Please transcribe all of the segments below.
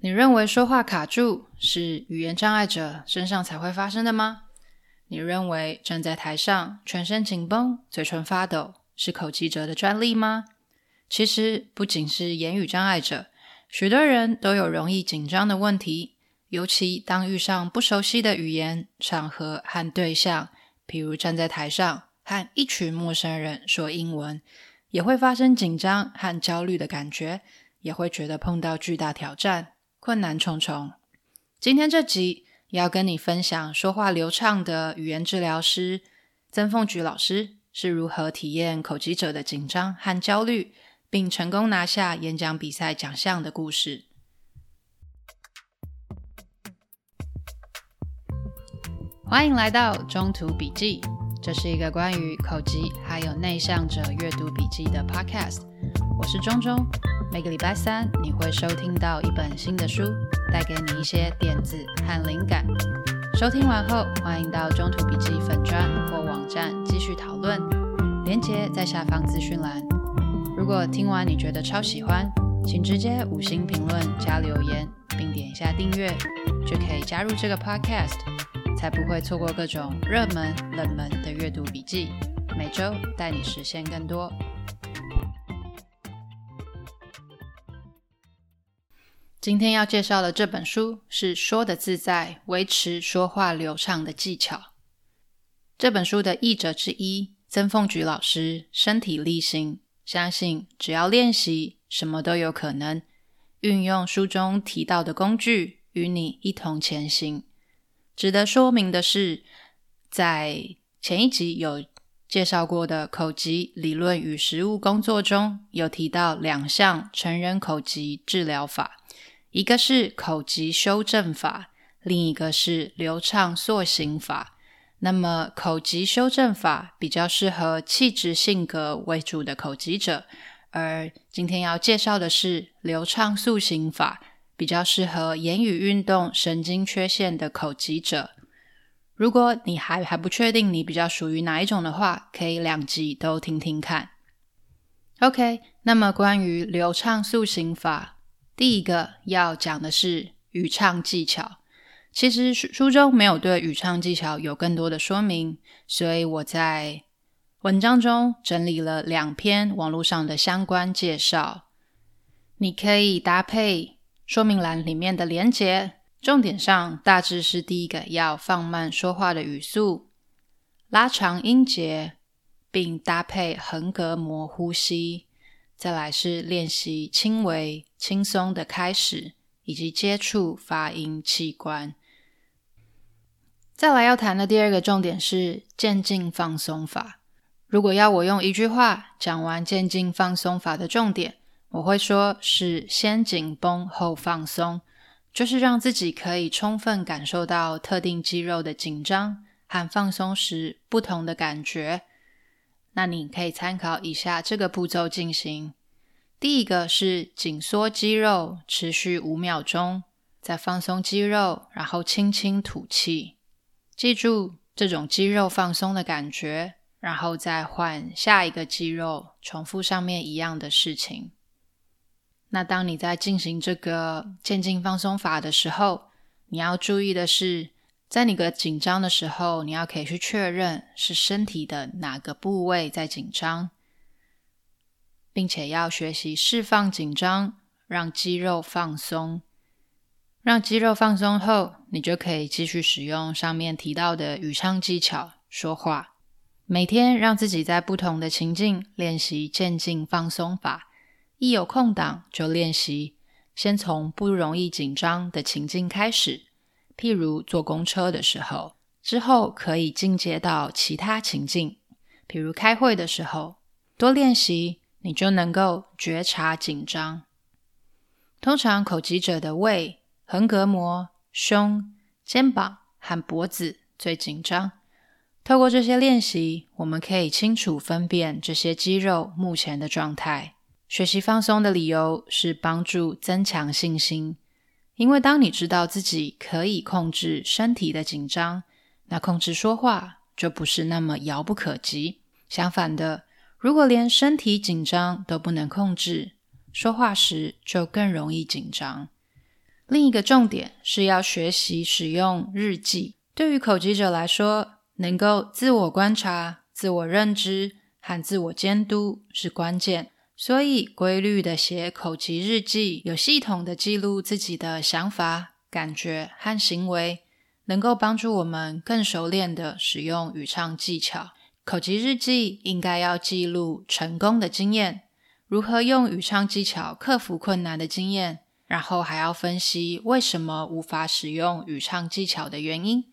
你认为说话卡住是语言障碍者身上才会发生的吗？你认为站在台上全身紧绷、嘴唇发抖是口吃者的专利吗？其实不仅是言语障碍者，许多人都有容易紧张的问题，尤其当遇上不熟悉的语言、场合和对象，譬如站在台上和一群陌生人说英文，也会发生紧张和焦虑的感觉，也会觉得碰到巨大挑战。困难重重。今天这集要跟你分享说话流畅的语言治疗师曾凤菊老师是如何体验口疾者的紧张和焦虑，并成功拿下演讲比赛奖项的故事。欢迎来到中途笔记，这是一个关于口疾还有内向者阅读笔记的 podcast。我是中中。每个礼拜三，你会收听到一本新的书，带给你一些点子和灵感。收听完后，欢迎到中途笔记粉专或网站继续讨论，连接在下方资讯栏。如果听完你觉得超喜欢，请直接五星评论加留言，并点一下订阅，就可以加入这个 podcast，才不会错过各种热门、冷门的阅读笔记。每周带你实现更多。今天要介绍的这本书是《说的自在：维持说话流畅的技巧》。这本书的译者之一曾凤菊老师身体力行，相信只要练习，什么都有可能。运用书中提到的工具，与你一同前行。值得说明的是，在前一集有介绍过的口吃理论与实务工作中，有提到两项成人口吃治疗法。一个是口吃修正法，另一个是流畅塑形法。那么，口吃修正法比较适合气质性格为主的口疾者，而今天要介绍的是流畅塑形法，比较适合言语运动神经缺陷的口疾者。如果你还还不确定你比较属于哪一种的话，可以两集都听听看。OK，那么关于流畅塑形法。第一个要讲的是语唱技巧。其实书书中没有对语唱技巧有更多的说明，所以我在文章中整理了两篇网络上的相关介绍。你可以搭配说明栏里面的连结。重点上大致是：第一个要放慢说话的语速，拉长音节，并搭配横膈膜呼吸。再来是练习轻微、轻松的开始，以及接触发音器官。再来要谈的第二个重点是渐进放松法。如果要我用一句话讲完渐进放松法的重点，我会说是先紧绷后放松，就是让自己可以充分感受到特定肌肉的紧张和放松时不同的感觉。那你可以参考以下这个步骤进行。第一个是紧缩肌肉，持续五秒钟，再放松肌肉，然后轻轻吐气。记住这种肌肉放松的感觉，然后再换下一个肌肉，重复上面一样的事情。那当你在进行这个渐进放松法的时候，你要注意的是，在你个紧张的时候，你要可以去确认是身体的哪个部位在紧张，并且要学习释放紧张，让肌肉放松。让肌肉放松后，你就可以继续使用上面提到的语唱技巧说话。每天让自己在不同的情境练习渐进放松法，一有空档就练习。先从不容易紧张的情境开始。譬如坐公车的时候，之后可以进阶到其他情境，譬如开会的时候，多练习，你就能够觉察紧张。通常口疾者的胃、横膈膜、胸、肩膀和脖子最紧张。透过这些练习，我们可以清楚分辨这些肌肉目前的状态。学习放松的理由是帮助增强信心。因为当你知道自己可以控制身体的紧张，那控制说话就不是那么遥不可及。相反的，如果连身体紧张都不能控制，说话时就更容易紧张。另一个重点是要学习使用日记。对于口吃者来说，能够自我观察、自我认知和自我监督是关键。所以，规律的写口吃日记，有系统的记录自己的想法、感觉和行为，能够帮助我们更熟练地使用语唱技巧。口吃日记应该要记录成功的经验，如何用语唱技巧克服困难的经验，然后还要分析为什么无法使用语唱技巧的原因。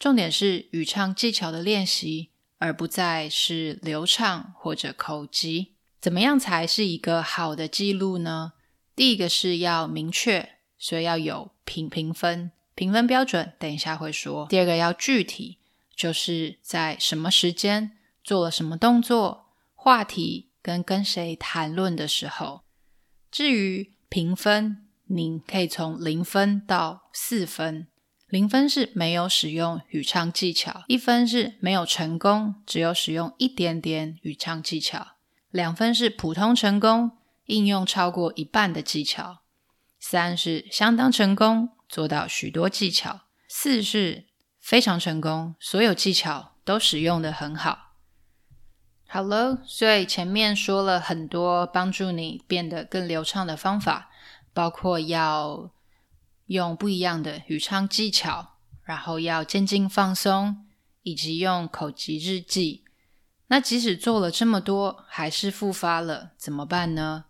重点是语唱技巧的练习，而不再是流畅或者口吃。怎么样才是一个好的记录呢？第一个是要明确，所以要有评评分，评分标准，等一下会说。第二个要具体，就是在什么时间做了什么动作，话题跟跟谁谈论的时候。至于评分，您可以从零分到四分。零分是没有使用语唱技巧，一分是没有成功，只有使用一点点语唱技巧，两分是普通成功，应用超过一半的技巧，三是相当成功，做到许多技巧，四是非常成功，所有技巧都使用的很好。好了，所以前面说了很多帮助你变得更流畅的方法，包括要。用不一样的语唱技巧，然后要渐进放松，以及用口级日记。那即使做了这么多，还是复发了，怎么办呢？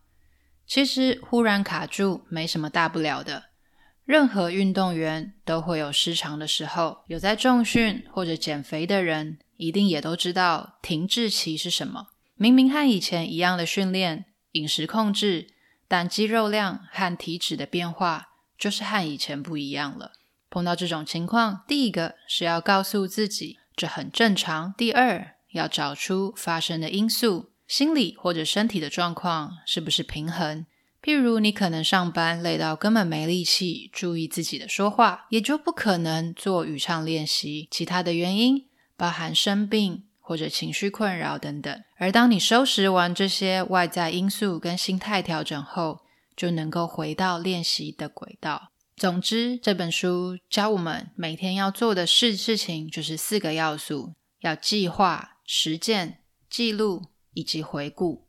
其实忽然卡住没什么大不了的。任何运动员都会有失常的时候，有在重训或者减肥的人，一定也都知道停滞期是什么。明明和以前一样的训练、饮食控制，但肌肉量和体脂的变化。就是和以前不一样了。碰到这种情况，第一个是要告诉自己这很正常；第二，要找出发生的因素，心理或者身体的状况是不是平衡。譬如你可能上班累到根本没力气注意自己的说话，也就不可能做语唱练习。其他的原因包含生病或者情绪困扰等等。而当你收拾完这些外在因素跟心态调整后，就能够回到练习的轨道。总之，这本书教我们每天要做的事事情就是四个要素：要计划、实践、记录以及回顾。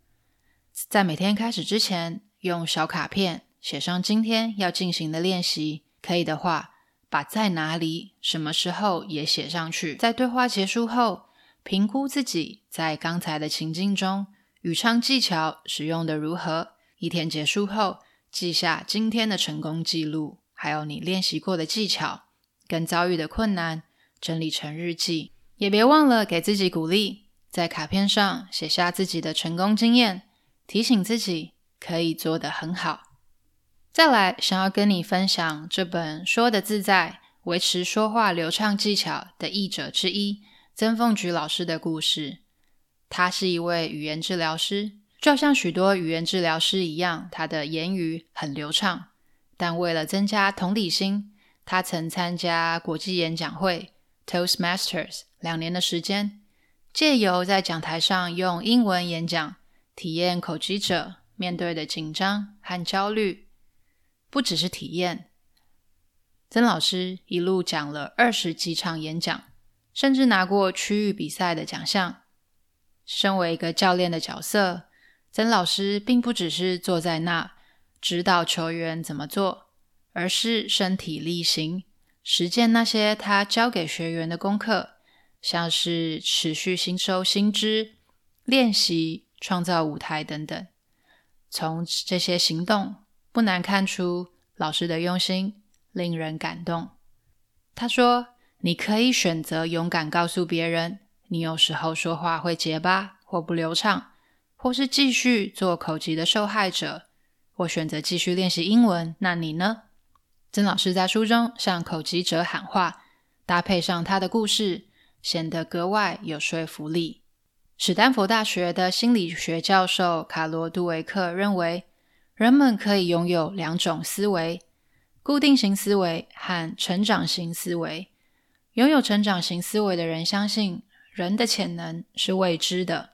在每天开始之前，用小卡片写上今天要进行的练习。可以的话，把在哪里、什么时候也写上去。在对话结束后，评估自己在刚才的情境中语唱技巧使用的如何。一天结束后，记下今天的成功记录，还有你练习过的技巧跟遭遇的困难，整理成日记。也别忘了给自己鼓励，在卡片上写下自己的成功经验，提醒自己可以做得很好。再来，想要跟你分享这本《说的自在：维持说话流畅技巧》的译者之一曾凤菊老师的故事。他是一位语言治疗师。就像许多语言治疗师一样，他的言语很流畅。但为了增加同理心，他曾参加国际演讲会 （Toastmasters） 两年的时间，借由在讲台上用英文演讲，体验口技者面对的紧张和焦虑。不只是体验，曾老师一路讲了二十几场演讲，甚至拿过区域比赛的奖项。身为一个教练的角色。曾老师并不只是坐在那指导球员怎么做，而是身体力行实践那些他教给学员的功课，像是持续吸收新知、练习、创造舞台等等。从这些行动，不难看出老师的用心，令人感动。他说：“你可以选择勇敢告诉别人，你有时候说话会结巴或不流畅。”或是继续做口吃的受害者，或选择继续练习英文，那你呢？曾老师在书中向口疾者喊话，搭配上他的故事，显得格外有说服力。史丹佛大学的心理学教授卡罗·杜维克认为，人们可以拥有两种思维：固定型思维和成长型思维。拥有成长型思维的人相信，人的潜能是未知的。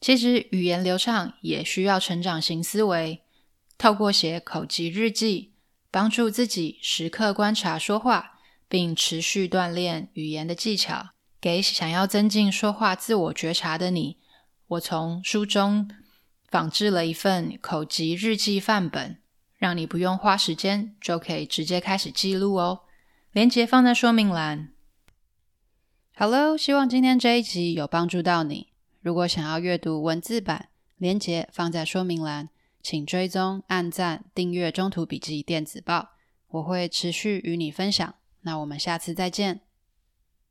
其实语言流畅也需要成长型思维，透过写口疾日记，帮助自己时刻观察说话，并持续锻炼语言的技巧。给想要增进说话自我觉察的你，我从书中仿制了一份口吃日记范本，让你不用花时间就可以直接开始记录哦。连结放在说明栏。Hello，希望今天这一集有帮助到你。如果想要阅读文字版，连结放在说明栏，请追踪、按赞、订阅中途笔记电子报，我会持续与你分享。那我们下次再见。